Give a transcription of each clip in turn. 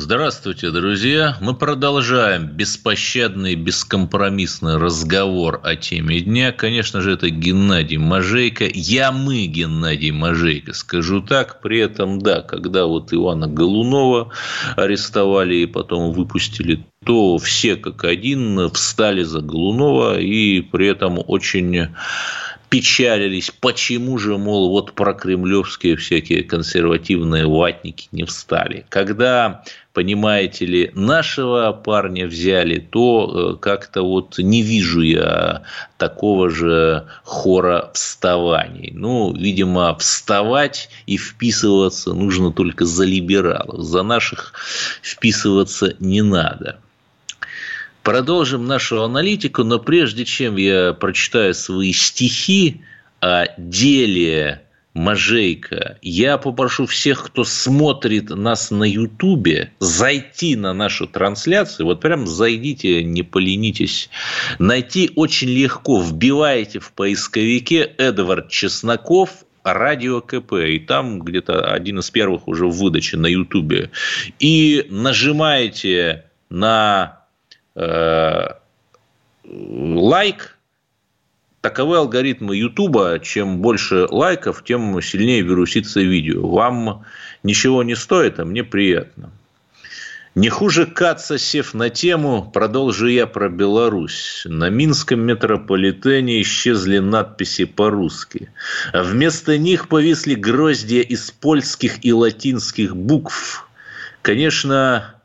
Здравствуйте, друзья! Мы продолжаем беспощадный, бескомпромиссный разговор о теме дня. Конечно же, это Геннадий Мажейко. Я мы, Геннадий Мажейко, скажу так. При этом, да, когда вот Ивана Голунова арестовали и потом выпустили, то все как один встали за Голунова и при этом очень печалились, почему же, мол, вот про кремлевские всякие консервативные ватники не встали. Когда, понимаете ли, нашего парня взяли, то э, как-то вот не вижу я такого же хора вставаний. Ну, видимо, вставать и вписываться нужно только за либералов. За наших вписываться не надо. Продолжим нашу аналитику, но прежде чем я прочитаю свои стихи о деле Мажейка, я попрошу всех, кто смотрит нас на Ютубе, зайти на нашу трансляцию. Вот прям зайдите, не поленитесь. Найти очень легко. Вбиваете в поисковике Эдвард Чесноков радио КП, и там где-то один из первых уже в выдаче на Ютубе. И нажимаете на лайк, таковы алгоритмы Ютуба. Чем больше лайков, тем сильнее вирусится видео. Вам ничего не стоит, а мне приятно. Не хуже Каца, сев на тему, продолжу я про Беларусь. На Минском метрополитене исчезли надписи по-русски. А вместо них повисли гроздья из польских и латинских букв. Конечно,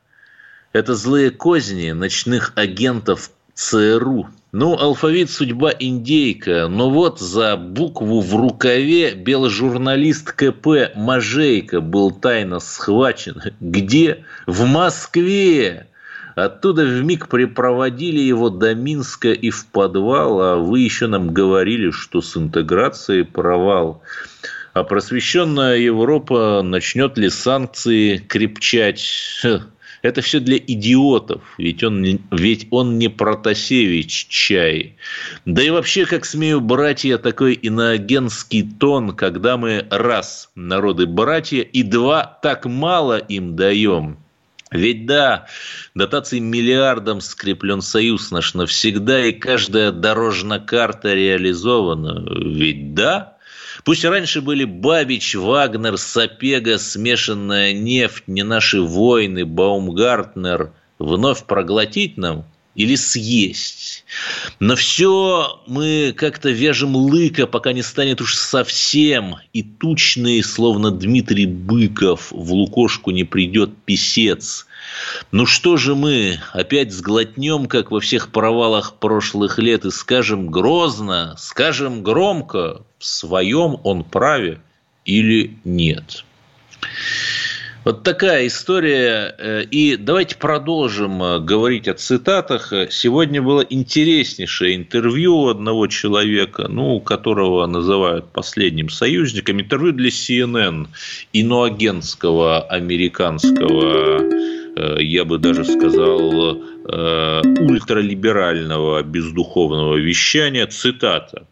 это злые козни ночных агентов ЦРУ. Ну, алфавит судьба индейка, но вот за букву в рукаве беложурналист КП Мажейко был тайно схвачен. Где? В Москве! Оттуда в миг припроводили его до Минска и в подвал, а вы еще нам говорили, что с интеграцией провал. А просвещенная Европа начнет ли санкции крепчать? Это все для идиотов, ведь он, ведь он не Протасевич чай. Да и вообще, как смею, братья, такой иноагентский тон, когда мы раз народы братья и два так мало им даем. Ведь да, дотации миллиардам скреплен союз наш навсегда, и каждая дорожная карта реализована. Ведь да, Пусть раньше были Бабич, Вагнер, Сапега, смешанная нефть, не наши войны, Баумгартнер, вновь проглотить нам или съесть. Но все мы как-то вяжем лыка, пока не станет уж совсем, и тучный, словно Дмитрий Быков, в лукошку не придет писец – ну что же мы опять сглотнем, как во всех провалах прошлых лет, и скажем грозно, скажем громко, в своем он праве или нет? Вот такая история. Э, и давайте продолжим э, говорить о цитатах. Сегодня было интереснейшее интервью одного человека, ну, которого называют последним союзником. Интервью для CNN, иноагентского американского я бы даже сказал, э, ультралиберального бездуховного вещания. Цитата.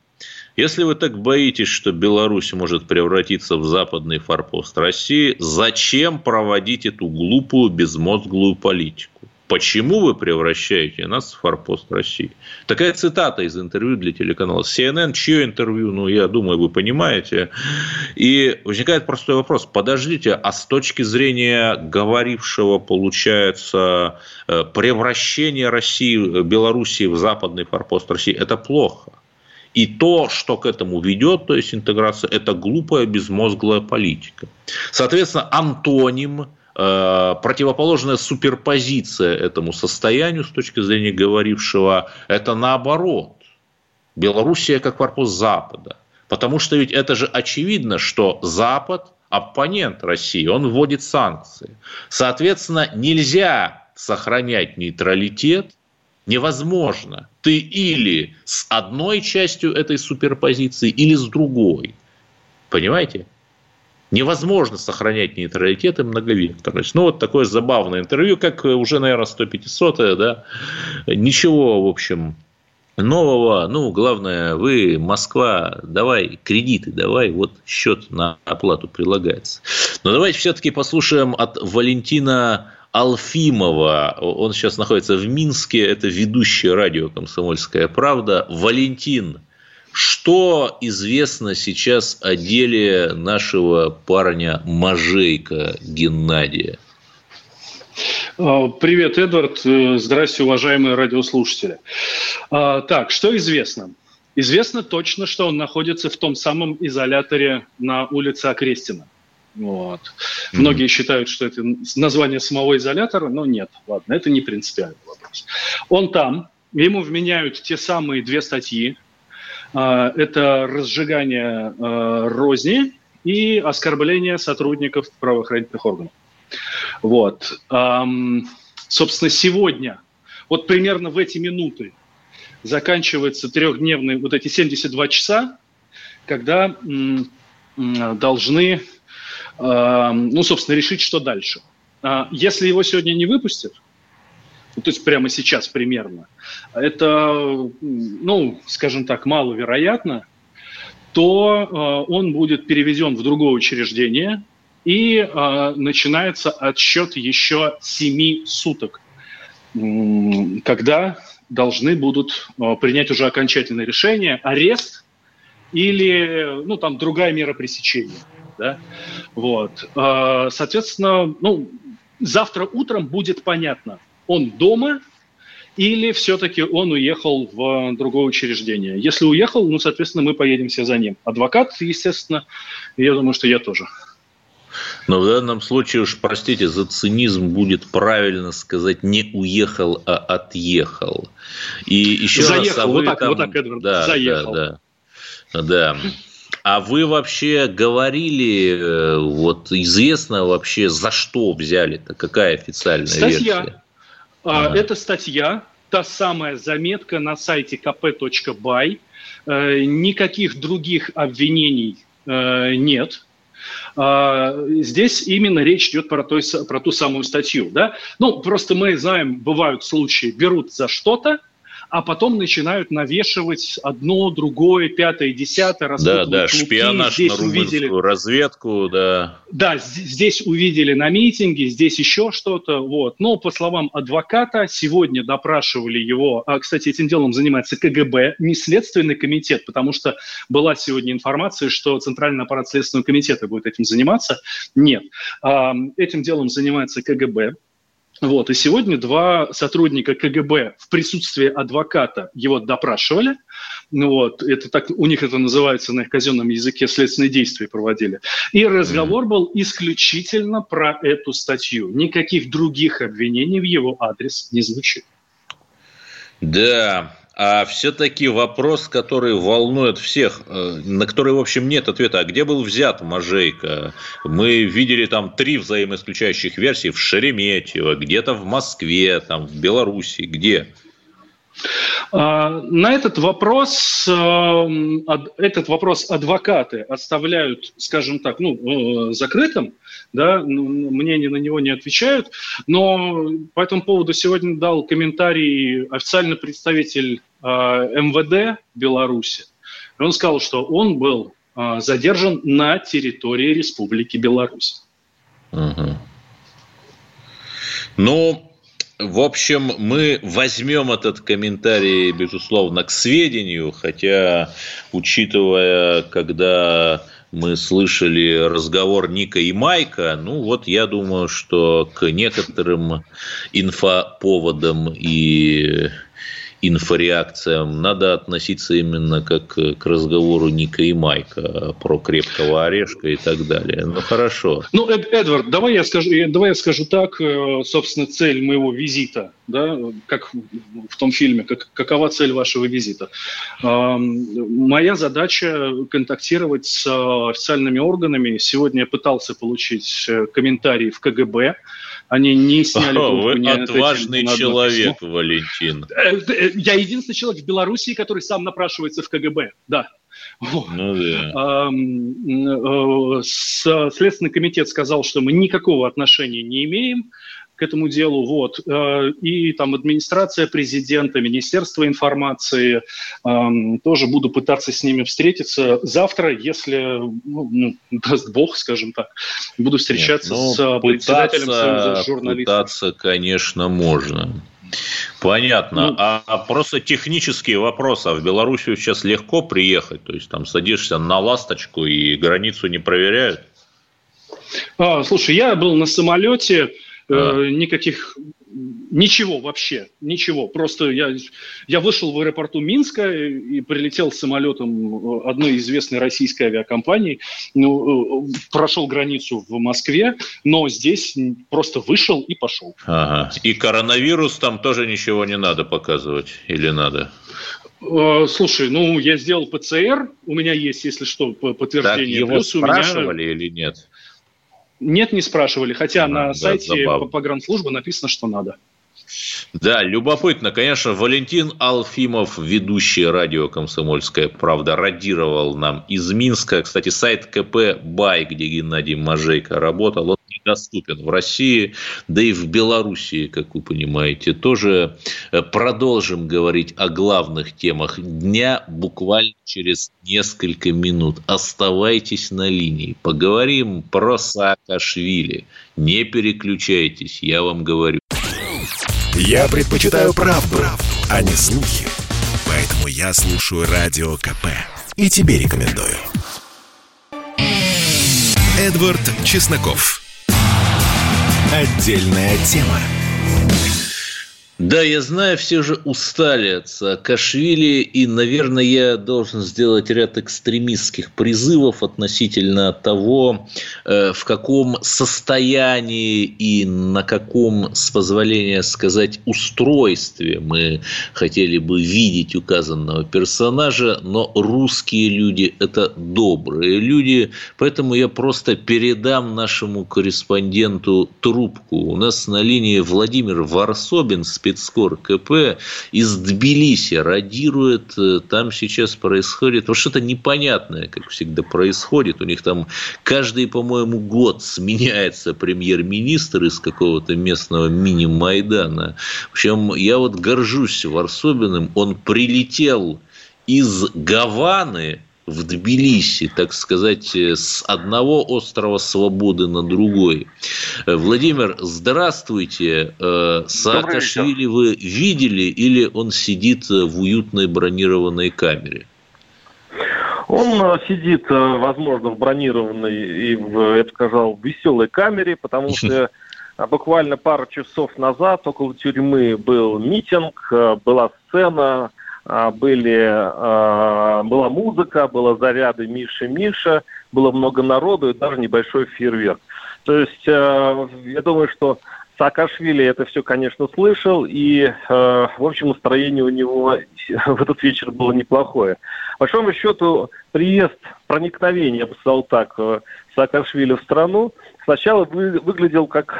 Если вы так боитесь, что Беларусь может превратиться в западный форпост России, зачем проводить эту глупую, безмозглую политику? Почему вы превращаете нас в форпост России? Такая цитата из интервью для телеканала CNN. Чье интервью? Ну, я думаю, вы понимаете. И возникает простой вопрос. Подождите, а с точки зрения говорившего, получается, э, превращение России, Белоруссии в западный форпост России, это плохо. И то, что к этому ведет, то есть интеграция, это глупая, безмозглая политика. Соответственно, антоним – Э, противоположная суперпозиция этому состоянию с точки зрения говорившего, это наоборот. Белоруссия как корпус Запада. Потому что ведь это же очевидно, что Запад – оппонент России, он вводит санкции. Соответственно, нельзя сохранять нейтралитет, невозможно. Ты или с одной частью этой суперпозиции, или с другой. Понимаете? Невозможно сохранять нейтралитет и многовекторность. Ну, вот такое забавное интервью, как уже, наверное, 150 да. Ничего, в общем, нового. Ну, главное, вы, Москва, давай кредиты, давай, вот счет на оплату прилагается. Но давайте все-таки послушаем от Валентина Алфимова. Он сейчас находится в Минске. Это ведущий радио «Комсомольская правда». Валентин, что известно сейчас о деле нашего парня Мажейка Геннадия? А, привет, Эдвард. Э, здравствуйте, уважаемые радиослушатели. А, так, что известно? Известно точно, что он находится в том самом изоляторе на улице Окрестина. Вот. Mm-hmm. Многие считают, что это название самого изолятора, но нет, ладно, это не принципиальный вопрос. Он там, ему вменяют те самые две статьи. А, это разжигание розни и оскорбление сотрудников правоохранительных органов. Вот. Собственно, сегодня, вот примерно в эти минуты, заканчивается трехдневные вот эти 72 часа, когда должны, ну, собственно, решить, что дальше. А если его сегодня не выпустят, ну, то есть прямо сейчас примерно, это, ну, скажем так, маловероятно, то э, он будет переведен в другое учреждение, и э, начинается отсчет еще семи суток, когда должны будут э, принять уже окончательное решение, арест или, ну, там, другая мера пресечения. Да? Вот. Э, соответственно, ну, завтра утром будет понятно, он дома или все-таки он уехал в другое учреждение. Если уехал, ну, соответственно, мы поедем все за ним. Адвокат, естественно, я думаю, что я тоже. Но в данном случае уж, простите, за цинизм будет правильно сказать не уехал, а отъехал. И еще Заехал, раз, а вот, так, там... вот так, Эдвард, да, заехал. Да, да, да. А вы вообще говорили, э, вот известно вообще, за что взяли-то? Какая официальная статья. версия? А, ага. Это статья, та самая заметка на сайте kp.by. Э, никаких других обвинений э, нет. А, здесь именно речь идет про, той, про ту самую статью. Да? Ну, просто мы знаем, бывают случаи, берут за что-то, а потом начинают навешивать одно, другое, пятое, десятое, Да, да, клубки. шпионаж здесь на румынскую увидели... разведку, да. Да, здесь увидели на митинге, здесь еще что-то, вот. Но, по словам адвоката, сегодня допрашивали его, а, кстати, этим делом занимается КГБ, не Следственный комитет, потому что была сегодня информация, что Центральный аппарат Следственного комитета будет этим заниматься. Нет, этим делом занимается КГБ, вот, и сегодня два сотрудника КГБ в присутствии адвоката его допрашивали. Ну вот, это так, у них это называется на их казенном языке следственные действия проводили. И разговор был исключительно про эту статью. Никаких других обвинений в его адрес не звучит. Да, а все-таки вопрос, который волнует всех, э, на который, в общем, нет ответа. А где был взят Мажейка? Мы видели там три взаимоисключающих версии в Шереметьево, где-то в Москве, там в Беларуси. Где? А, на этот вопрос, э, этот вопрос адвокаты оставляют, скажем так, ну, э, закрытым, да, мнение на него не отвечают, но по этому поводу сегодня дал комментарий официальный представитель МВД Беларуси. Он сказал, что он был задержан на территории Республики Беларусь. Угу. Ну, в общем, мы возьмем этот комментарий, безусловно, к сведению, хотя, учитывая, когда мы слышали разговор Ника и Майка, ну вот я думаю, что к некоторым инфоповодам и инфореакциям надо относиться именно как к разговору Ника и Майка про крепкого орешка и так далее. Ну хорошо. Ну, Эд, Эдвард, давай я скажу, давай я скажу так, э, собственно, цель моего визита, да, как в том фильме, как, какова цель вашего визита. Моя задача контактировать с официальными органами. Сегодня я пытался получить э, комментарии в КГБ они не сняли О, Вы отважный человек, Валентин. Э, э, я единственный человек в Беларуси, который сам напрашивается в КГБ, да. Ну, да. Э, Следственный комитет сказал, что мы никакого отношения не имеем к этому делу. Вот. Э, и там администрация президента, Министерство информации, эм, тоже буду пытаться с ними встретиться завтра, если, ну, ну даст бог, скажем так, буду встречаться Нет, ну, с председателем Союза журналистов. Пытаться, конечно, можно. Понятно. Ну, а, а просто технические вопросы. А в Белоруссию сейчас легко приехать? То есть там садишься на ласточку и границу не проверяют? А, слушай, я был на самолете, а. никаких Ничего вообще, ничего. Просто я, я вышел в аэропорту Минска и прилетел самолетом одной известной российской авиакомпании, ну, э, прошел границу в Москве, но здесь просто вышел и пошел. Ага. И коронавирус там тоже ничего не надо показывать или надо? Э, слушай, ну я сделал ПЦР, у меня есть, если что, подтверждение. Так его Плюс спрашивали меня... или нет? Нет, не спрашивали, хотя а, на да, сайте погранслужбы написано, что надо. Да, любопытно. Конечно, Валентин Алфимов, ведущий радио «Комсомольская правда», радировал нам из Минска. Кстати, сайт КП «Бай», где Геннадий Мажейко работал, он недоступен в России, да и в Белоруссии, как вы понимаете. Тоже э, продолжим говорить о главных темах дня буквально через несколько минут. Оставайтесь на линии. Поговорим про Саакашвили. Не переключайтесь, я вам говорю. Я предпочитаю правду, правду, а не слухи. Поэтому я слушаю Радио КП. И тебе рекомендую. Эдвард Чесноков. Отдельная тема. Да, я знаю, все же устали от Саакашвили, и, наверное, я должен сделать ряд экстремистских призывов относительно того, э, в каком состоянии и на каком, с позволения сказать, устройстве мы хотели бы видеть указанного персонажа, но русские люди – это добрые люди, поэтому я просто передам нашему корреспонденту трубку. У нас на линии Владимир Варсобин, специалист спецскор КП из Тбилиси радирует. Э, там сейчас происходит вот что-то непонятное, как всегда происходит. У них там каждый, по-моему, год сменяется премьер-министр из какого-то местного мини-майдана. В общем, я вот горжусь Варсобиным. Он прилетел из Гаваны в Тбилиси, так сказать, с одного острова свободы на другой. Э, Владимир, здравствуйте. Э, Саакашвили вы видели или он сидит в уютной бронированной камере? Он э, сидит, возможно, в бронированной и, в, я бы сказал, веселой камере, потому что буквально пару часов назад около тюрьмы был митинг, была сцена, были, а, была музыка, было заряды Миша Миша, было много народу и даже небольшой фейерверк. То есть а, я думаю, что Саакашвили это все, конечно, слышал, и, в общем, настроение у него в этот вечер было неплохое. По большому счету, приезд, проникновение, я бы сказал так, Саакашвили в страну сначала выглядел как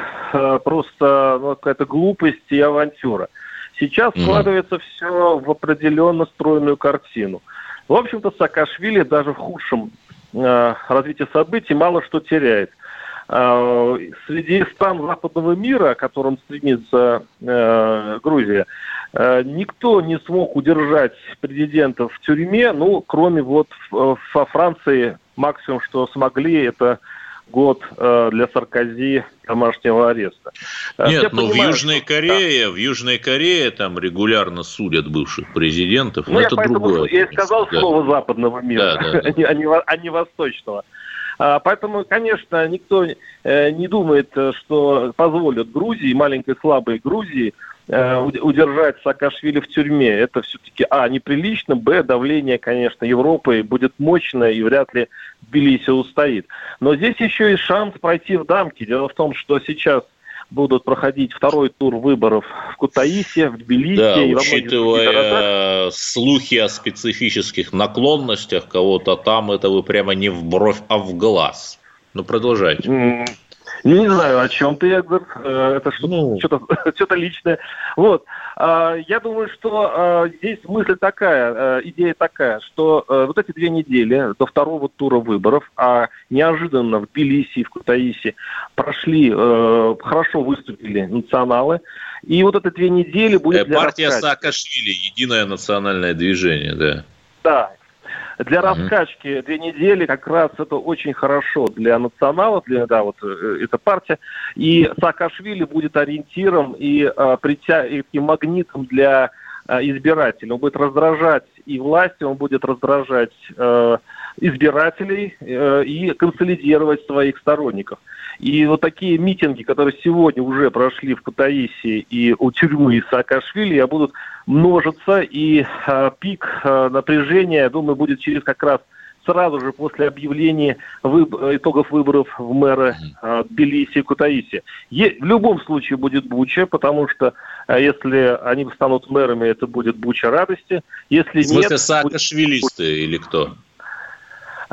просто ну, какая-то глупость и авантюра. Сейчас mm складывается все в определенно стройную картину. В общем-то, Саакашвили даже в худшем э, развитии событий мало что теряет. Э, среди стран западного мира, к которым стремится э, Грузия, э, никто не смог удержать президента в тюрьме, ну, кроме вот во Франции максимум, что смогли, это год э, для Саркози домашнего ареста. Э, Нет, но ну, в Южной что... Корее, да. в Южной Корее там регулярно судят бывших президентов. Ну, я это другое. Я и сказал да. слово западного мира, да, да, да. а, не, а не восточного. А, поэтому, конечно, никто э, не думает, что позволят Грузии, маленькой слабой Грузии, удержать Саакашвили в тюрьме. Это все-таки, а, неприлично, б, давление, конечно, Европы будет мощное и вряд ли Тбилиси устоит. Но здесь еще и шанс пройти в дамки. Дело в том, что сейчас будут проходить второй тур выборов в Кутаисе, в Тбилиси. Да, и учитывая слухи о специфических наклонностях кого-то там, это вы прямо не в бровь, а в глаз. Ну, продолжайте. Не знаю, о чем ты, Эдвард. Э, это что-то, ну... что-то, что-то личное. Вот. А, я думаю, что а, здесь мысль такая, э, идея такая, что э, вот эти две недели до второго тура выборов, а неожиданно в Тбилиси и в Кутаиси прошли, хорошо выступили националы, и вот эти две недели будет для Партия. Саакашвили, единое национальное движение, да. Да, для раскачки две недели как раз это очень хорошо для националов, для, да, вот э, эта партия. И Саакашвили будет ориентиром и, э, притя... и магнитом для э, избирателей. Он будет раздражать и власти, он будет раздражать э, избирателей э, и консолидировать своих сторонников. И вот такие митинги, которые сегодня уже прошли в Кутаиси и у тюрьмы Саакашвили, будут множиться, и э, пик э, напряжения, думаю, будет через как раз сразу же после объявления выб... итогов выборов в мэра э, Тбилиси и Кутаиси. Е... В любом случае будет Буча, потому что э, если они станут мэрами, это будет Буча радости. Если в смысле, нет, Саакашвилисты будет... или кто?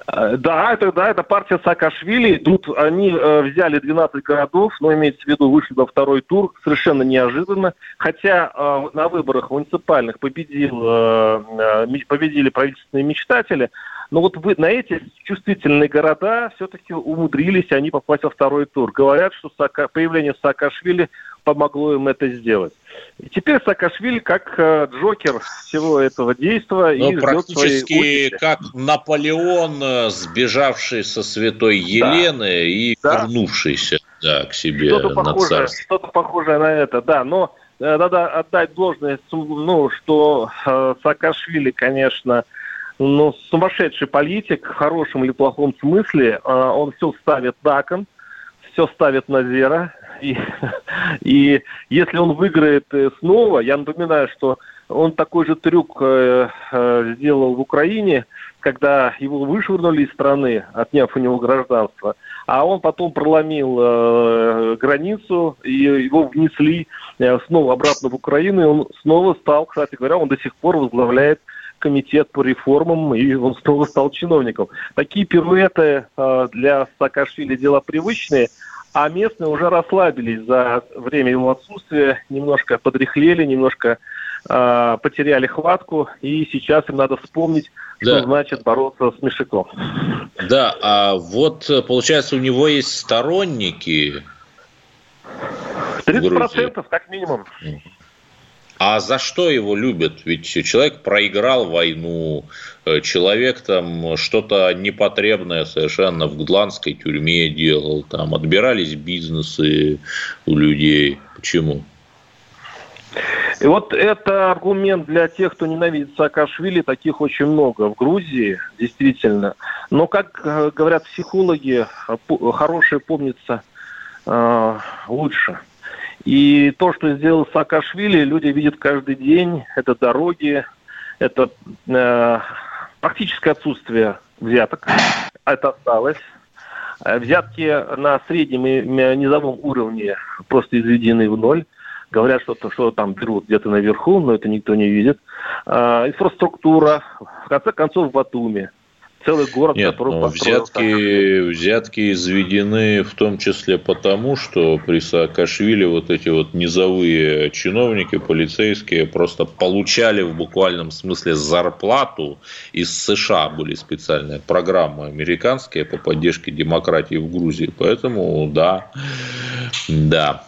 Э, да, это, да, это партия Саакашвили. Тут они э, взяли 12 городов, но имеется в виду вышли во второй тур, совершенно неожиданно. Хотя э, на выборах муниципальных победил, э, э победили правительственные мечтатели, но вот вы, на эти чувствительные города все-таки умудрились они попасть во второй тур. Говорят, что Сака, появление Саакашвили помогло им это сделать. И теперь Саакашвили как э, Джокер всего этого действия. Ну, и практически как Наполеон, э, сбежавший со святой Елены да. и да. вернувшийся да, к себе что-то на похожее, царство. Что-то похожее на это, да. Но э, надо отдать должное, ну, что э, Саакашвили, конечно, ну, сумасшедший политик, в хорошем или плохом смысле. Э, он все ставит на кон, все ставит на зеро. И, и если он выиграет э, снова, я напоминаю, что он такой же трюк э, э, сделал в Украине, когда его вышвырнули из страны, отняв у него гражданство, а он потом проломил э, границу, и его внесли э, снова обратно в Украину, и он снова стал, кстати говоря, он до сих пор возглавляет комитет по реформам, и он снова стал чиновником. Такие пируэты э, для Саакашвили дела привычные – а местные уже расслабились за время его отсутствия, немножко подряхлели, немножко э, потеряли хватку, и сейчас им надо вспомнить, что да. значит бороться с Мишиком. Да, а вот получается у него есть сторонники. 30% как минимум. А за что его любят? Ведь человек проиграл войну, э, человек там что-то непотребное совершенно в гудландской тюрьме делал, там отбирались бизнесы у людей. Почему? И вот это аргумент для тех, кто ненавидит Саакашвили, таких очень много в Грузии, действительно. Но, как э, говорят психологи, хорошее помнится э, лучше. И то, что сделал Саакашвили, люди видят каждый день. Это дороги, это э, практическое отсутствие взяток. Это осталось. Э, взятки на среднем и низовом уровне просто изведены в ноль. Говорят, что, что там берут где-то наверху, но это никто не видит. Э, инфраструктура, в конце концов, в Батуми целый город, Нет, который ну, взятки, взятки изведены в том числе потому, что при Саакашвили вот эти вот низовые чиновники, полицейские просто получали в буквальном смысле зарплату из США. Были специальные программы американские по поддержке демократии в Грузии. Поэтому да, да.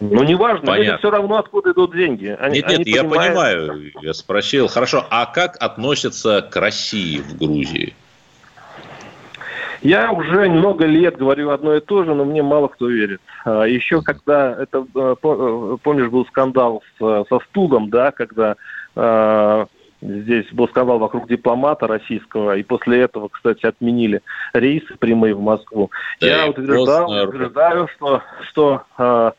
Ну, неважно, Понятно. все равно откуда идут деньги. Они, нет, нет, они я понимают... понимаю, я спросил. Хорошо, а как относятся к России в Грузии? Я уже много лет говорю одно и то же, но мне мало кто верит. А, Еще когда это, э, э, помнишь, был скандал с, со стулом, да, когда э, здесь был скандал вокруг дипломата российского, и после этого, кстати, отменили рейсы прямые в Москву. Да, Я утверждал, утверждаю, что, что э,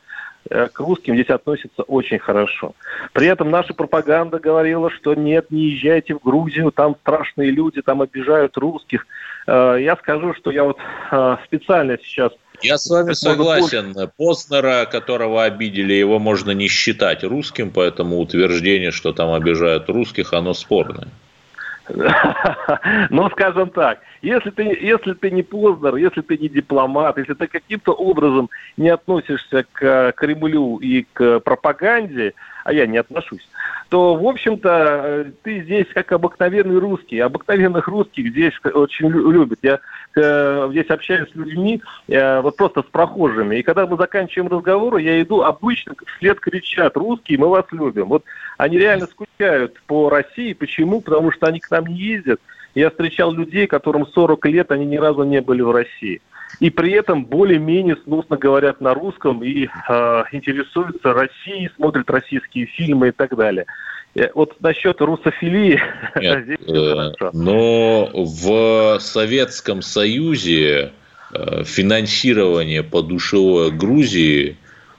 к русским здесь относятся очень хорошо. При этом наша пропаганда говорила, что нет, не езжайте в Грузию, там страшные люди, там обижают русских. Э, я скажу, что я вот э, специально сейчас я с вами согласен. Познера, которого обидели, его можно не считать русским, поэтому утверждение, что там обижают русских, оно спорное. Ну, скажем так, если ты, если ты не Познер, если ты не дипломат, если ты каким-то образом не относишься к Кремлю и к пропаганде, а я не отношусь, то, в общем-то, э, ты здесь как обыкновенный русский. Обыкновенных русских здесь очень любят. Я э, здесь общаюсь с людьми, э, вот просто с прохожими. И когда мы заканчиваем разговор, я иду, обычно вслед кричат, русские, мы вас любим. Вот они реально скучают по России. Почему? Потому что они к нам не ездят. Я встречал людей, которым 40 лет, они ни разу не были в России и при этом более-менее сносно говорят на русском и э, интересуются Россией, смотрят российские фильмы и так далее. Э, вот насчет русофилии Нет, здесь э, Но в Советском Союзе э, финансирование подушевой Грузии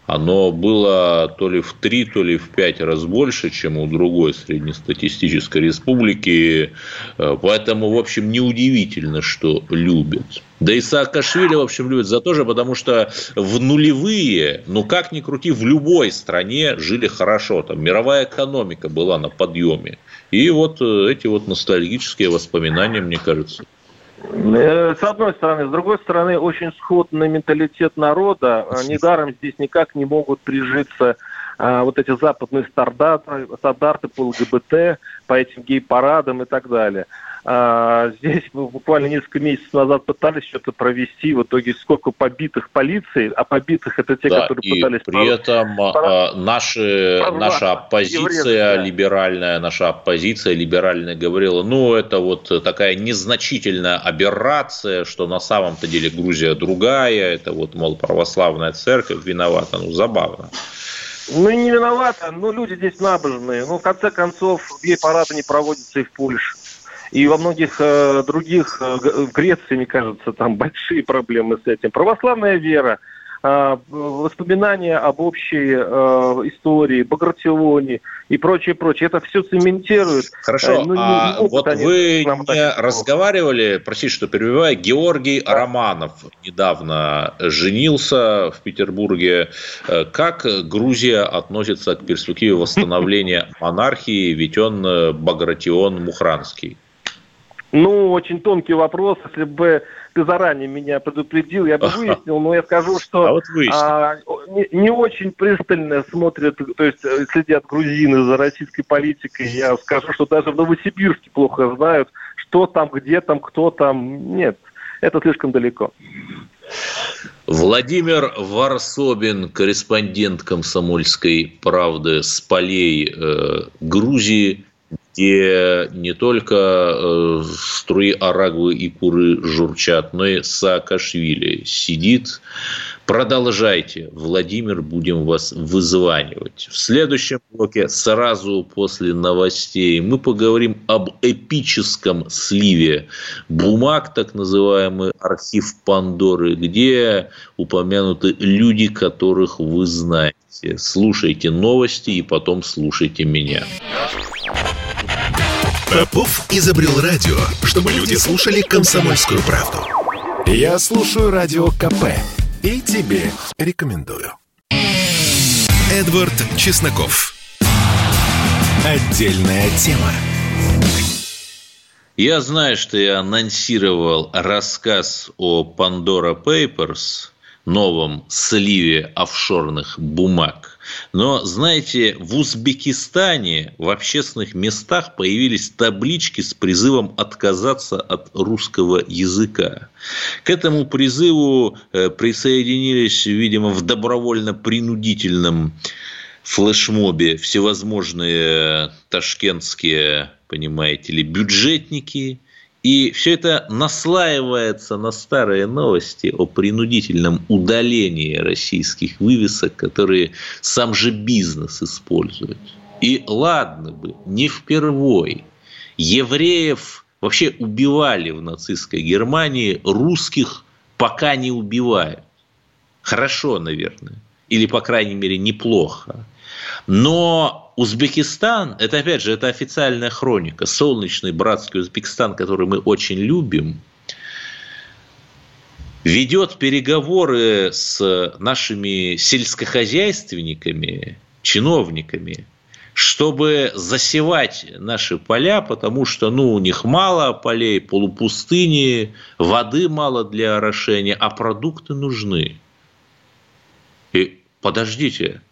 оно было то ли в три, то ли в пять раз больше, чем у другой среднестатистической республики. Э, поэтому, в общем, неудивительно, что любят. Да и Саакашвили, в общем, любят за то же, потому что в нулевые, ну как ни крути, в любой стране жили хорошо. Там мировая экономика была на подъеме. И вот э, эти вот ностальгические воспоминания, мне кажется, с одной стороны. С другой стороны, очень сходный менталитет народа. А недаром здесь никак не могут прижиться а, вот эти западные стандарты, стандарты по ЛГБТ, по этим гей-парадам и так далее. А, здесь мы буквально несколько месяцев назад пытались что-то провести, в итоге сколько побитых полиции, а побитых это те, да, которые и пытались... при этом пора... наши, наша оппозиция либеральная, наша оппозиция либеральная говорила, ну, это вот такая незначительная аберрация, что на самом-то деле Грузия другая, это вот, мол, православная церковь виновата, ну, забавно. Ну, не виновата, но люди здесь набожные. Ну, в конце концов, гей-парады не проводятся и в Польше. И во многих э, других, э, в Греции, мне кажется, там большие проблемы с этим. Православная вера, э, воспоминания об общей э, истории, Багратионе и прочее, прочее. Это все цементирует. Хорошо, ну, а не вот вы не разговаривали, простите, что перебиваю, Георгий да. Романов недавно женился в Петербурге. Э, как Грузия относится к перспективе восстановления монархии, ведь он э, Багратион Мухранский? Ну, очень тонкий вопрос. Если бы ты заранее меня предупредил, я бы выяснил, но я скажу, что а вот а, не, не очень пристально смотрят, то есть э, следят грузины за российской политикой. Я скажу, что даже в Новосибирске плохо знают, что там, где там, кто там. Нет, это слишком далеко. Владимир Варсобин, корреспондент комсомольской правды с полей э, Грузии, где не только э, струи Арагвы и Куры журчат, но и Саакашвили сидит. Продолжайте, Владимир, будем вас вызванивать. В следующем блоке, сразу после новостей, мы поговорим об эпическом сливе бумаг, так называемый архив Пандоры, где упомянуты люди, которых вы знаете. Слушайте новости и потом слушайте меня. Попов изобрел радио, чтобы люди слушали комсомольскую правду. Я слушаю радио КП и тебе рекомендую. Эдвард Чесноков. Отдельная тема. Я знаю, что я анонсировал рассказ о Pandora Papers, новом сливе офшорных бумаг – но, знаете, в Узбекистане в общественных местах появились таблички с призывом отказаться от русского языка. К этому призыву э, присоединились, видимо, в добровольно-принудительном флешмобе всевозможные ташкентские, понимаете ли, бюджетники – и все это наслаивается на старые новости о принудительном удалении российских вывесок, которые сам же бизнес использует. И ладно бы, не впервой. Евреев вообще убивали в нацистской Германии, русских пока не убивают. Хорошо, наверное. Или, по крайней мере, неплохо. Но Узбекистан, это опять же, это официальная хроника, солнечный братский Узбекистан, который мы очень любим, ведет переговоры с нашими сельскохозяйственниками, чиновниками, чтобы засевать наши поля, потому что ну, у них мало полей, полупустыни, воды мало для орошения, а продукты нужны. И подождите,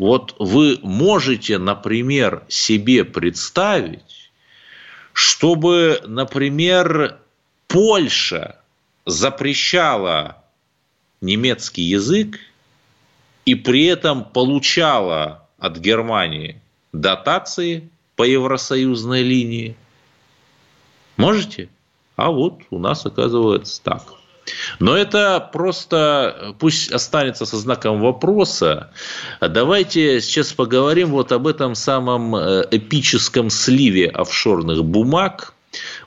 вот вы можете, например, себе представить, чтобы, например, Польша запрещала немецкий язык и при этом получала от Германии дотации по евросоюзной линии? Можете? А вот у нас оказывается так. Но это просто пусть останется со знаком вопроса. Давайте сейчас поговорим вот об этом самом э, эпическом сливе офшорных бумаг.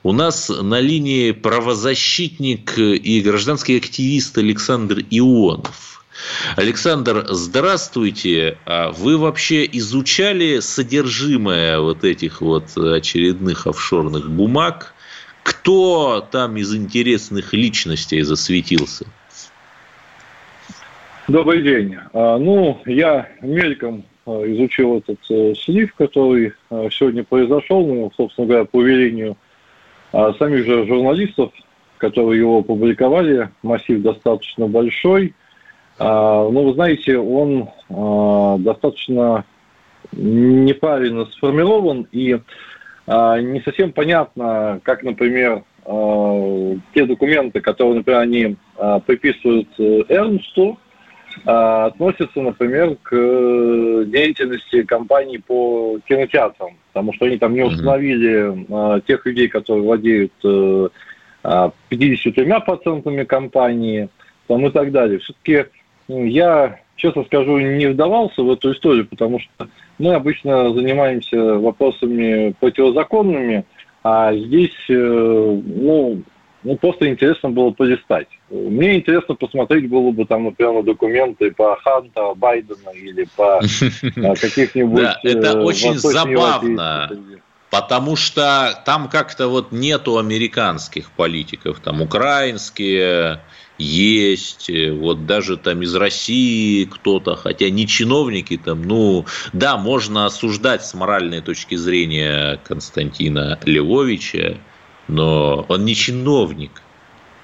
У нас на линии правозащитник и гражданский активист Александр Ионов. Александр, здравствуйте. А вы вообще изучали содержимое вот этих вот очередных офшорных бумаг? Кто там из интересных личностей засветился? Добрый день. А, ну, я мельком а, изучил этот э, слив, который а, сегодня произошел, ну, собственно говоря, по уверению самих же журналистов, которые его опубликовали. Массив достаточно большой. Но вы знаете, он достаточно неправильно сформирован, и не совсем понятно, как, например, а, те документы, которые, например, они а, приписывают э, Эрнсту, относятся, например, к э, деятельности компаний по кинотеатрам, потому что они там не установили тех людей, которые владеют 53% компании там, и так далее. Все-таки я, честно скажу, не вдавался в эту историю, потому что мы обычно занимаемся вопросами противозаконными, а здесь, э, ну, ну, просто интересно было полистать. Мне интересно посмотреть было бы там, например, на документы по Ханта, Байдена или по э, каких-нибудь... Да, это э, очень забавно. Потому что там как-то вот нету американских политиков, там украинские, есть, э, вот даже там из России кто-то, хотя не чиновники там, ну, да, можно осуждать с моральной точки зрения Константина Львовича, но он не чиновник.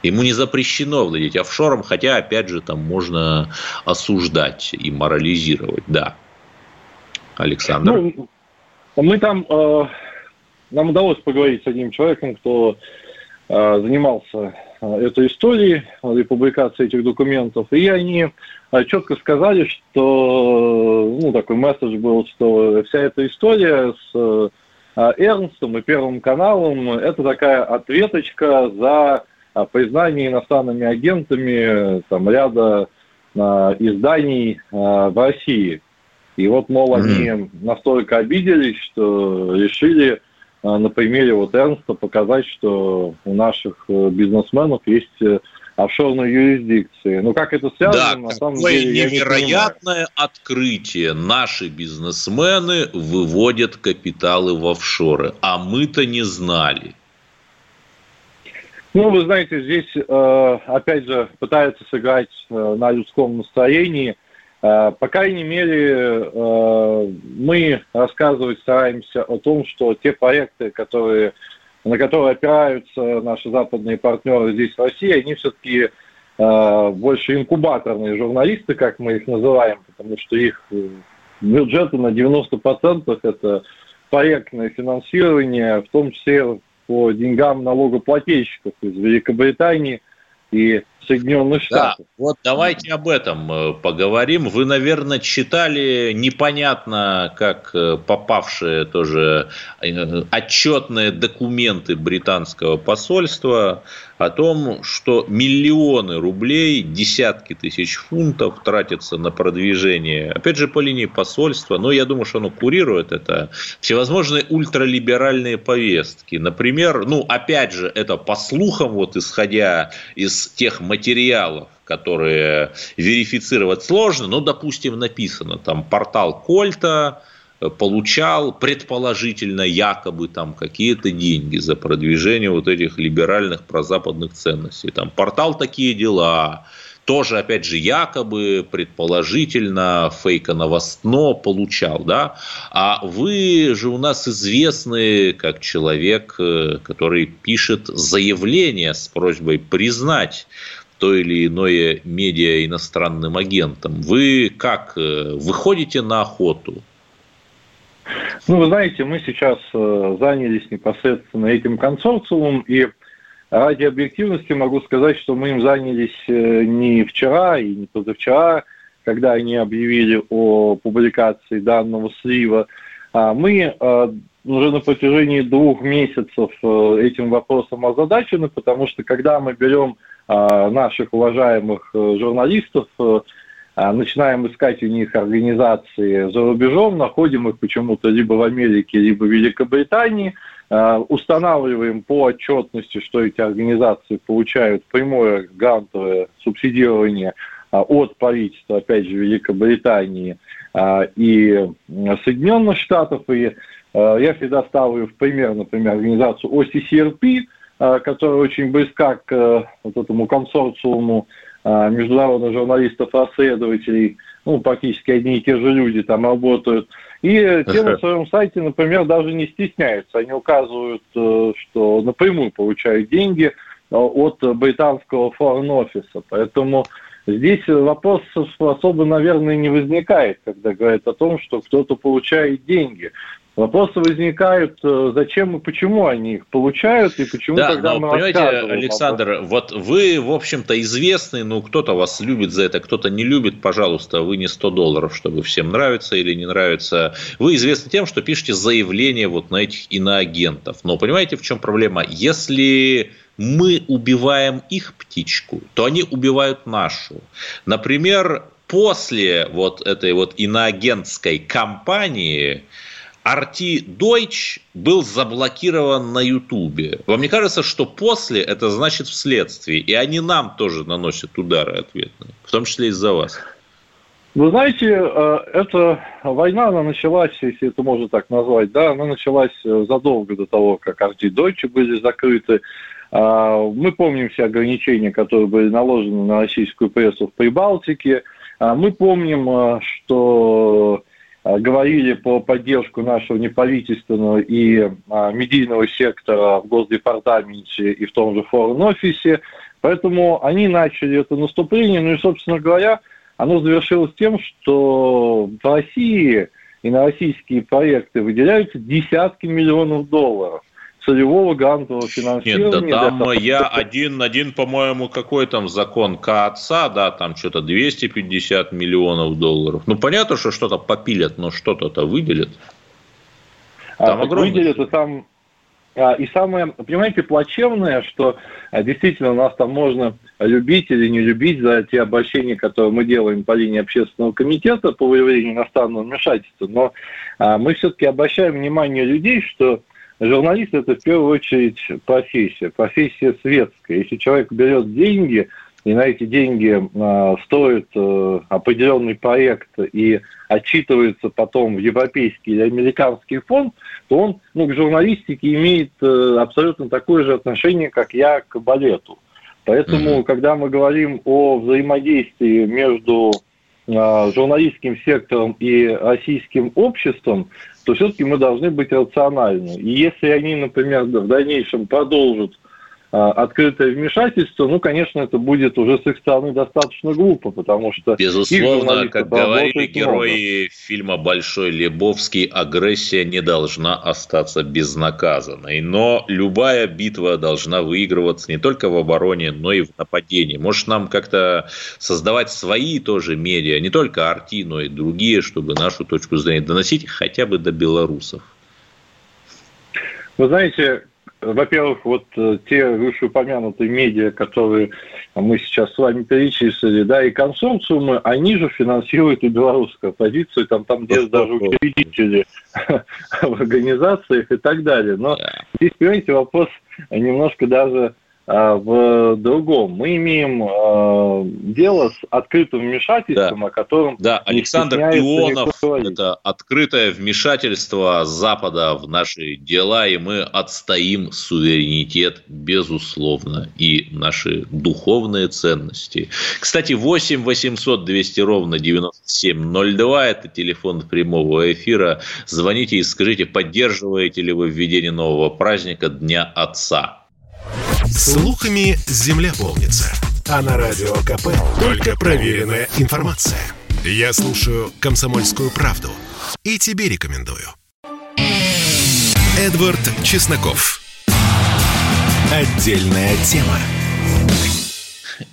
Ему не запрещено владеть офшором, хотя, опять же, там можно осуждать и морализировать, да. Александр. Ну, мы там, э, нам удалось поговорить с одним человеком, кто э, занимался этой истории, и публикации этих документов, и они э, четко сказали, что, ну, такой месседж был, что вся эта история с э, Эрнстом и Первым каналом – это такая ответочка за признание иностранными агентами там, ряда изданий в России. И вот, мол, mm-hmm. они настолько обиделись, что решили на примере вот Эрнста показать, что у наших э, бизнесменов есть э, офшорные юрисдикции. Ну, как это связано, да, на самом деле, невероятное не открытие. Наши бизнесмены выводят капиталы в офшоры, а мы-то не знали. Ну, вы знаете, здесь, э, опять же, пытаются сыграть на людском настроении – Э, по крайней мере, э, мы рассказывать стараемся о том, что те проекты, которые, на которые опираются наши западные партнеры здесь в России, они все-таки э, больше инкубаторные журналисты, как мы их называем, потому что их бюджеты на 90% это проектное финансирование, в том числе по деньгам налогоплательщиков из Великобритании и Соединенных Штатов. Да, вот давайте об этом э, поговорим. Вы, наверное, читали непонятно, как э, попавшие тоже э, отчетные документы британского посольства о том, что миллионы рублей, десятки тысяч фунтов тратятся на продвижение, опять же, по линии посольства, но я думаю, что оно курирует это, всевозможные ультралиберальные повестки. Например, ну, опять же, это по слухам, вот исходя из тех материалов, которые верифицировать сложно, но, допустим, написано там портал Кольта, получал предположительно якобы там какие-то деньги за продвижение вот этих либеральных прозападных ценностей. Там портал «Такие дела», тоже, опять же, якобы, предположительно, фейко-новостно получал, да, а вы же у нас известны как человек, э, который пишет заявление с просьбой признать то или иное медиа иностранным агентом. Вы как, э, выходите на охоту? Ну, вы знаете, мы сейчас э, занялись непосредственно этим консорциумом, и Ради объективности могу сказать, что мы им занялись э, не вчера и не позавчера, когда они объявили о публикации данного слива. А мы э, уже на протяжении двух месяцев этим вопросом озадачены, потому что когда мы берем наших уважаемых журналистов, начинаем искать у них организации за рубежом, находим их почему-то либо в Америке, либо в Великобритании – Э, устанавливаем по отчетности, что эти организации получают прямое грантовое субсидирование э, от правительства, опять же, Великобритании э, и Соединенных Штатов. И я всегда ставлю в пример, например, организацию OCCRP, которая очень близка к вот этому консорциуму международных журналистов-расследователей, ну, практически одни и те же люди там работают – и те на своем сайте, например, даже не стесняются. Они указывают, э, что напрямую получают деньги э, от британского форн-офиса. Поэтому здесь вопрос особо, наверное, не возникает, когда говорят о том, что кто-то получает деньги. Вопросы возникают, э, зачем и почему они их получают, и почему да, тогда но, мы понимаете, Александр, вот вы, в общем-то, известный, ну, кто-то вас любит за это, кто-то не любит, пожалуйста, вы не 100 долларов, чтобы всем нравится или не нравится. Вы известны тем, что пишете заявление вот на этих иноагентов. Но понимаете, в чем проблема? Если мы убиваем их птичку, то они убивают нашу. Например, после вот этой вот иноагентской кампании RT Deutsch был заблокирован на Ютубе. Вам не кажется, что после это значит вследствие, и они нам тоже наносят удары ответные, в том числе из-за вас? Вы знаете, э, эта война, она началась, если это можно так назвать, да, она началась э, задолго до того, как RT Deutsch были закрыты. А, мы помним все ограничения, которые были наложены на российскую прессу в Прибалтике. А, мы помним, э, что говорили по поддержку нашего неправительственного и а, медийного сектора в Госдепартаменте и в том же форум-офисе. Поэтому они начали это наступление. Ну и, собственно говоря, оно завершилось тем, что в России и на российские проекты выделяются десятки миллионов долларов целевого грантового финансирования. Нет, да там я один, один, по-моему, какой там закон КАЦА, да, там что-то 250 миллионов долларов. Ну, понятно, что что-то попилят, но что-то-то выделят. А, там а. Выделят, и там и самое, понимаете, плачевное, что а, действительно нас там можно любить или не любить за те обращения, которые мы делаем по линии общественного комитета по выявлению иностранного вмешательства, но а, мы все-таки обращаем внимание людей, что Журналист – это в первую очередь профессия, профессия светская. Если человек берет деньги, и на эти деньги э, стоит э, определенный проект и отчитывается потом в европейский или американский фонд, то он ну, к журналистике имеет э, абсолютно такое же отношение, как я к балету. Поэтому, mm-hmm. когда мы говорим о взаимодействии между журналистским сектором и российским обществом, то все-таки мы должны быть рациональны. И если они, например, в дальнейшем продолжат а, открытое вмешательство, ну, конечно, это будет уже с их стороны достаточно глупо, потому что... Безусловно, как говорили герои много. фильма «Большой Лебовский», агрессия не должна остаться безнаказанной. Но любая битва должна выигрываться не только в обороне, но и в нападении. Может, нам как-то создавать свои тоже медиа, не только Арти, но и другие, чтобы нашу точку зрения доносить хотя бы до белорусов? Вы знаете, во-первых, вот э, те вышеупомянутые медиа, которые мы сейчас с вами перечислили, да, и консорциумы, они же финансируют и белорусскую оппозицию, там, там где даже учредители в организациях и так далее. Но здесь, понимаете, вопрос немножко даже в другом. Мы имеем э, дело с открытым вмешательством, да. о котором да, Александр Ионов – это открытое вмешательство Запада в наши дела, и мы отстоим суверенитет, безусловно, и наши духовные ценности. Кстати, 8 800 200 ровно 9702 – это телефон прямого эфира. Звоните и скажите, поддерживаете ли вы введение нового праздника Дня Отца. Слухами земля полнится. А на радио КП только проверенная информация. Я слушаю «Комсомольскую правду» и тебе рекомендую. Эдвард Чесноков. Отдельная тема.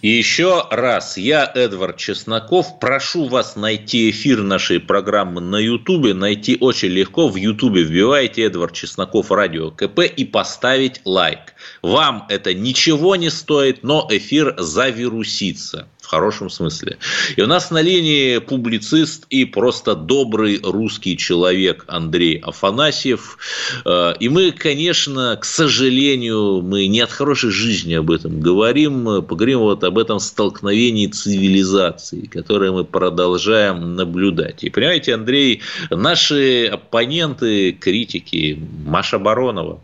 И еще раз, я, Эдвард Чесноков, прошу вас найти эфир нашей программы на Ютубе. Найти очень легко. В Ютубе вбивайте Эдвард Чесноков Радио КП и поставить лайк. Вам это ничего не стоит, но эфир завирусится в хорошем смысле. И у нас на линии публицист и просто добрый русский человек Андрей Афанасьев. Э, и мы, конечно, к сожалению, мы не от хорошей жизни об этом говорим, поговорим вот об этом столкновении цивилизаций, которое мы продолжаем наблюдать. И понимаете, Андрей, наши оппоненты, критики, Маша Баронова,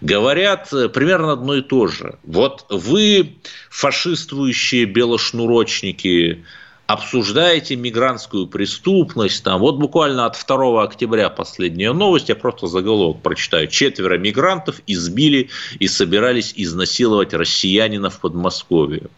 говорят примерно одно и то же. Вот вы, фашистующие белошнурочники, обсуждаете мигрантскую преступность. Там, вот буквально от 2 октября последняя новость, я просто заголовок прочитаю. Четверо мигрантов избили и собирались изнасиловать россиянина в Подмосковье.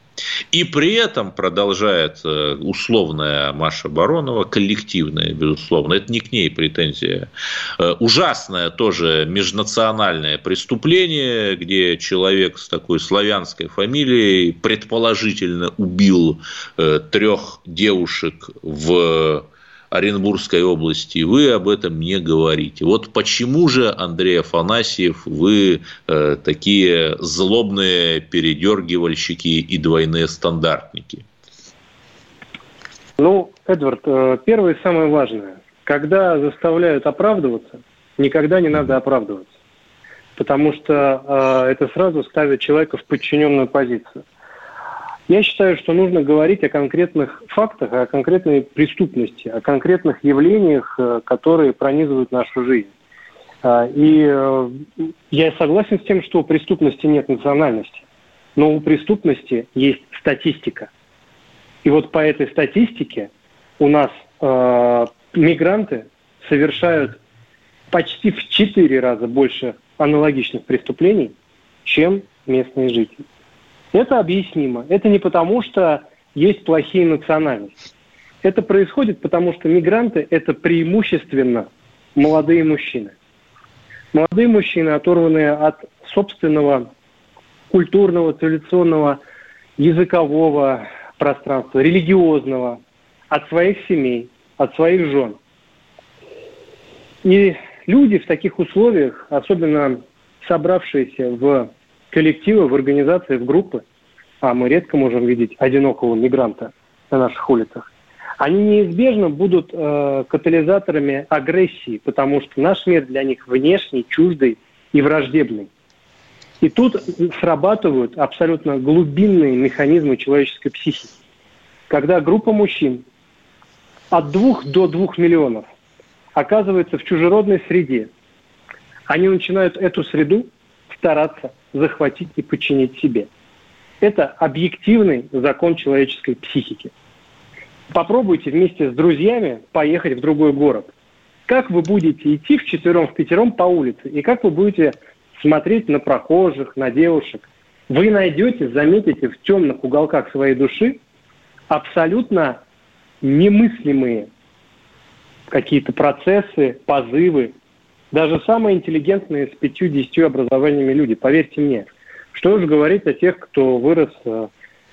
И при этом продолжает э, условная Маша Баронова, коллективная, безусловно, это не к ней претензия, э, ужасное тоже межнациональное преступление, где человек с такой славянской фамилией предположительно убил э, трех девушек в Оренбургской области, вы об этом не говорите. Вот почему же, Андрей Афанасьев, вы э, такие злобные передергивальщики и двойные стандартники? Ну, Эдвард, э, первое и самое важное. Когда заставляют оправдываться, никогда не надо оправдываться. Потому что э, это сразу ставит человека в подчиненную позицию. Я считаю, что нужно говорить о конкретных фактах, о конкретной преступности, о конкретных явлениях, э, которые пронизывают нашу жизнь. А, и э, я согласен с тем, что у преступности нет национальности, но у преступности есть статистика. И вот по этой статистике у нас э, мигранты совершают почти в четыре раза больше аналогичных преступлений, чем местные жители. Это объяснимо. Это не потому, что есть плохие национальности. Это происходит потому, что мигранты – это преимущественно молодые мужчины. Молодые мужчины, оторванные от собственного культурного, цивилизационного, языкового пространства, религиозного, от своих семей, от своих жен. И люди в таких условиях, особенно собравшиеся в коллективы, в организации, в группы, а мы редко можем видеть одинокого мигранта на наших улицах, они неизбежно будут э, катализаторами агрессии, потому что наш мир для них внешний, чуждый и враждебный. И тут срабатывают абсолютно глубинные механизмы человеческой психики. Когда группа мужчин от двух до двух миллионов оказывается в чужеродной среде, они начинают эту среду стараться захватить и подчинить себе. Это объективный закон человеческой психики. Попробуйте вместе с друзьями поехать в другой город. Как вы будете идти в четвером, в пятером по улице, и как вы будете смотреть на прохожих, на девушек. Вы найдете, заметите в темных уголках своей души абсолютно немыслимые какие-то процессы, позывы, даже самые интеллигентные с пятью-десятью образованиями люди, поверьте мне. Что уж говорить о тех, кто вырос э,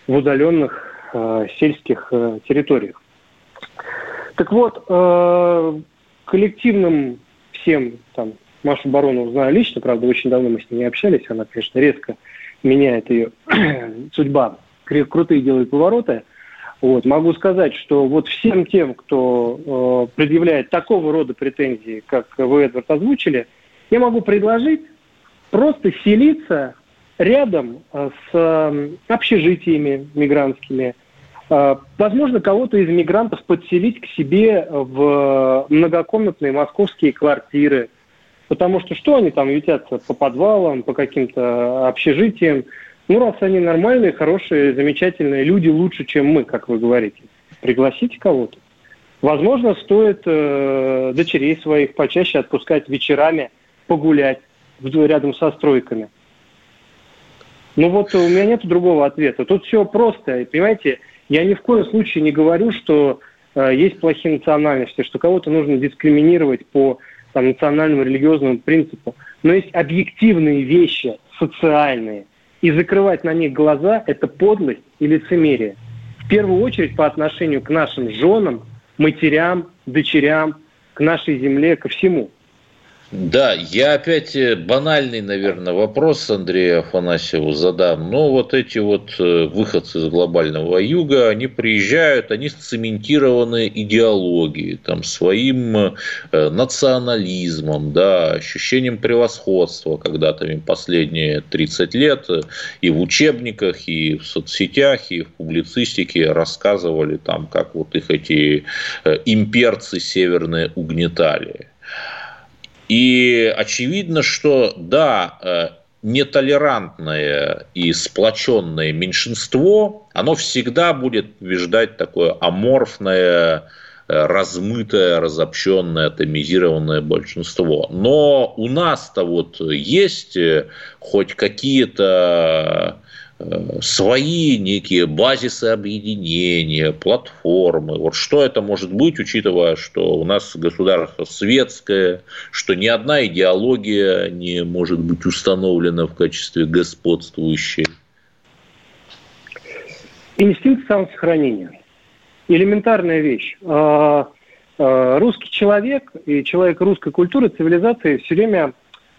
в удаленных э, сельских э, территориях. Так вот, коллективным всем, там, Машу Баронову знаю лично, правда, очень давно мы с ней не общались, она, конечно, резко меняет ее судьба, крутые делает повороты – вот, могу сказать, что вот всем тем, кто э, предъявляет такого рода претензии, как вы, Эдвард, озвучили, я могу предложить просто селиться рядом э, с э, общежитиями мигрантскими. Э, возможно, кого-то из мигрантов подселить к себе в многокомнатные московские квартиры. Потому что что они там ютятся по подвалам, по каким-то общежитиям? Ну, раз они нормальные, хорошие, замечательные люди, лучше, чем мы, как вы говорите. Пригласите кого-то. Возможно, стоит э, дочерей своих почаще отпускать вечерами погулять рядом со стройками. Ну вот у меня нет другого ответа. Тут все просто, понимаете, я ни в коем случае не говорю, что э, есть плохие национальности, что кого-то нужно дискриминировать по там, национальному религиозному принципу. Но есть объективные вещи, социальные, и закрывать на них глаза – это подлость и лицемерие. В первую очередь по отношению к нашим женам, матерям, дочерям, к нашей земле, ко всему – да, я опять э, банальный, наверное, вопрос Андрею Афанасьеву задам. Но вот эти вот э, выходцы из глобального юга, они приезжают, они сцементированы идеологией, там, своим э, национализмом, да, ощущением превосходства, когда там последние 30 лет и в учебниках, и в соцсетях, и в публицистике рассказывали, там, как вот их эти имперцы северные угнетали. И очевидно, что да, э, нетолерантное и сплоченное меньшинство, оно всегда будет побеждать такое аморфное, э, размытое, разобщенное, атомизированное большинство. Но у нас-то вот есть э, хоть какие-то свои некие базисы объединения, платформы. Вот что это может быть, учитывая, что у нас государство светское, что ни одна идеология не может быть установлена в качестве господствующей? Инстинкт самосохранения. Элементарная вещь. А, а, русский человек и человек русской культуры, цивилизации все время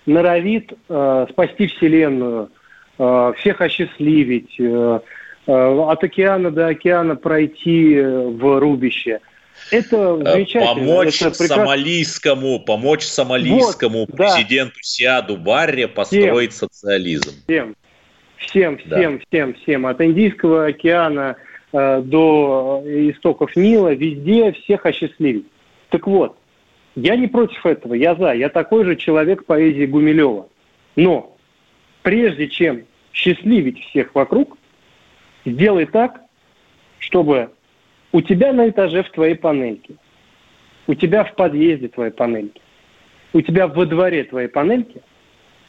норовит а, спасти Вселенную – Э, всех осчастливить, э, э, от океана до океана пройти в рубище. Это замечательно. Помочь это прекрасно. сомалийскому, помочь сомалийскому вот, президенту да. Сиаду Барре построить всем, социализм. Всем, всем, да. всем, всем, всем. От Индийского океана э, до истоков Нила, везде всех осчастливить. Так вот, я не против этого, я за. Я такой же человек поэзии Гумилева. Но прежде чем счастливить всех вокруг, сделай так, чтобы у тебя на этаже в твоей панельке, у тебя в подъезде твоей панельки, у тебя во дворе твоей панельки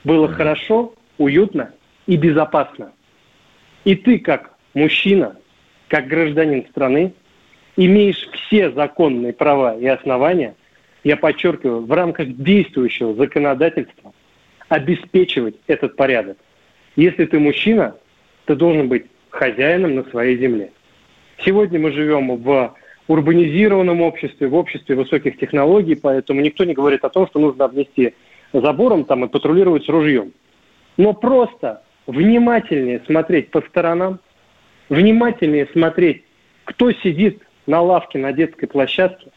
было хорошо, уютно и безопасно. И ты, как мужчина, как гражданин страны, имеешь все законные права и основания, я подчеркиваю, в рамках действующего законодательства обеспечивать этот порядок. Если ты мужчина, ты должен быть хозяином на своей земле. Сегодня мы живем в урбанизированном обществе, в обществе высоких технологий, поэтому никто не говорит о том, что нужно обнести забором там, и патрулировать с ружьем. Но просто внимательнее смотреть по сторонам, внимательнее смотреть, кто сидит на лавке на детской площадке,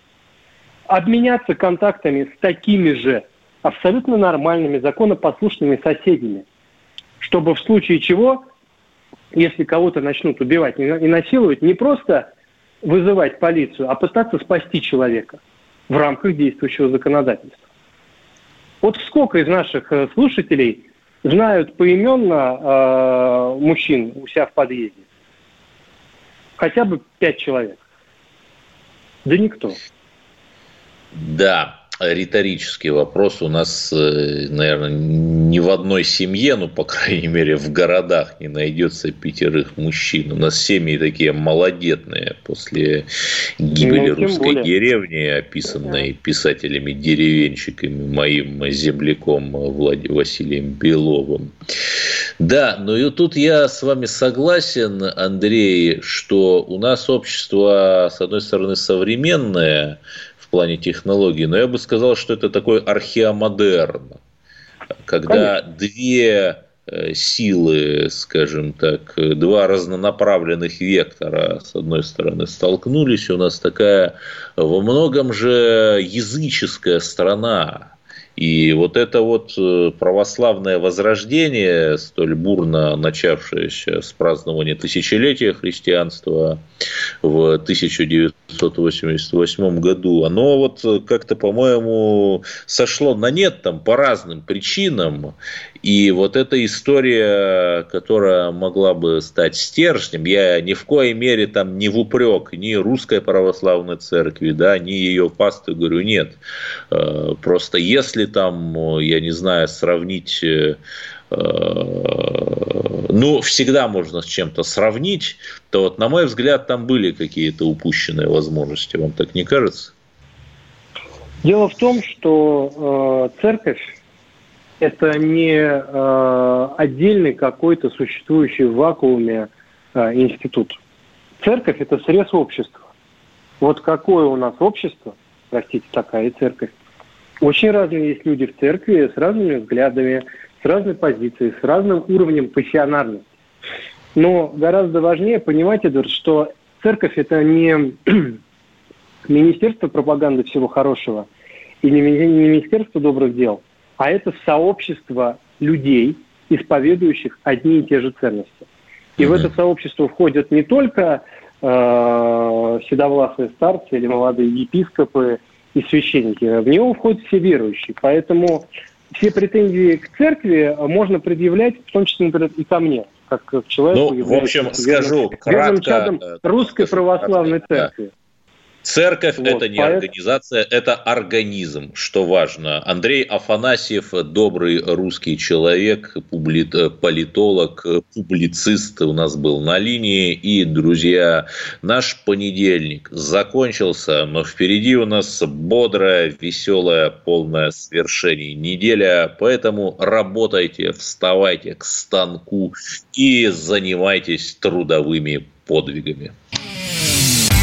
обменяться контактами с такими же абсолютно нормальными, законопослушными соседями, чтобы в случае чего, если кого-то начнут убивать и насиловать, не просто вызывать полицию, а пытаться спасти человека в рамках действующего законодательства. Вот сколько из наших э, слушателей знают поименно э, мужчин у себя в подъезде? Хотя бы пять человек. Да никто. Да, риторический вопрос. У нас, э, наверное, ни в одной семье, ну, по крайней мере, в городах не найдется пятерых мужчин. У нас семьи такие малодетные после гибели ну, русской более. деревни, описанной писателями-деревенщиками, моим земляком Влади Василием Беловым. Да, но и тут я с вами согласен, Андрей, что у нас общество, с одной стороны, современное, плане технологий, но я бы сказал, что это такой археомодерн, когда Конечно. две э, силы, скажем так, два разнонаправленных вектора, с одной стороны, столкнулись, у нас такая во многом же языческая страна, И вот это вот э, православное возрождение, столь бурно начавшееся с празднования тысячелетия христианства в 1988 году, оно вот как-то, по-моему, сошло на нет там по разным причинам. И вот эта история, которая могла бы стать стержнем, я ни в коей мере там не в упрек ни русской православной церкви, да, ни ее пасты говорю, нет. Э, просто если там, я не знаю, сравнить э, ну, всегда можно с чем-то сравнить, то вот, на мой взгляд, там были какие-то упущенные возможности. Вам так не кажется? Дело в том, что э, церковь это не э, отдельный какой-то существующий в вакууме э, институт. Церковь – это срез общества. Вот какое у нас общество, простите, такая и церковь. Очень разные есть люди в церкви с разными взглядами, с разной позицией, с разным уровнем пассионарности. Но гораздо важнее понимать, Эдвард, что церковь – это не министерство пропаганды всего хорошего и не министерство добрых дел – а это сообщество людей, исповедующих одни и те же ценности. И mm-hmm. в это сообщество входят не только э, седовласые старцы или молодые епископы и священники, в него входят все верующие. Поэтому все претензии к церкви можно предъявлять, в том числе, например, и ко мне, как к человеку, ну, в общем, скажу кратко, чадом русской православной церкви. Да. Церковь вот, это не поэтому... организация, это организм, что важно. Андрей Афанасьев, добрый русский человек, публи... политолог, публицист у нас был на линии. И, друзья, наш понедельник закончился, но впереди у нас бодрая, веселая, полная свершений неделя. Поэтому работайте, вставайте к станку и занимайтесь трудовыми подвигами.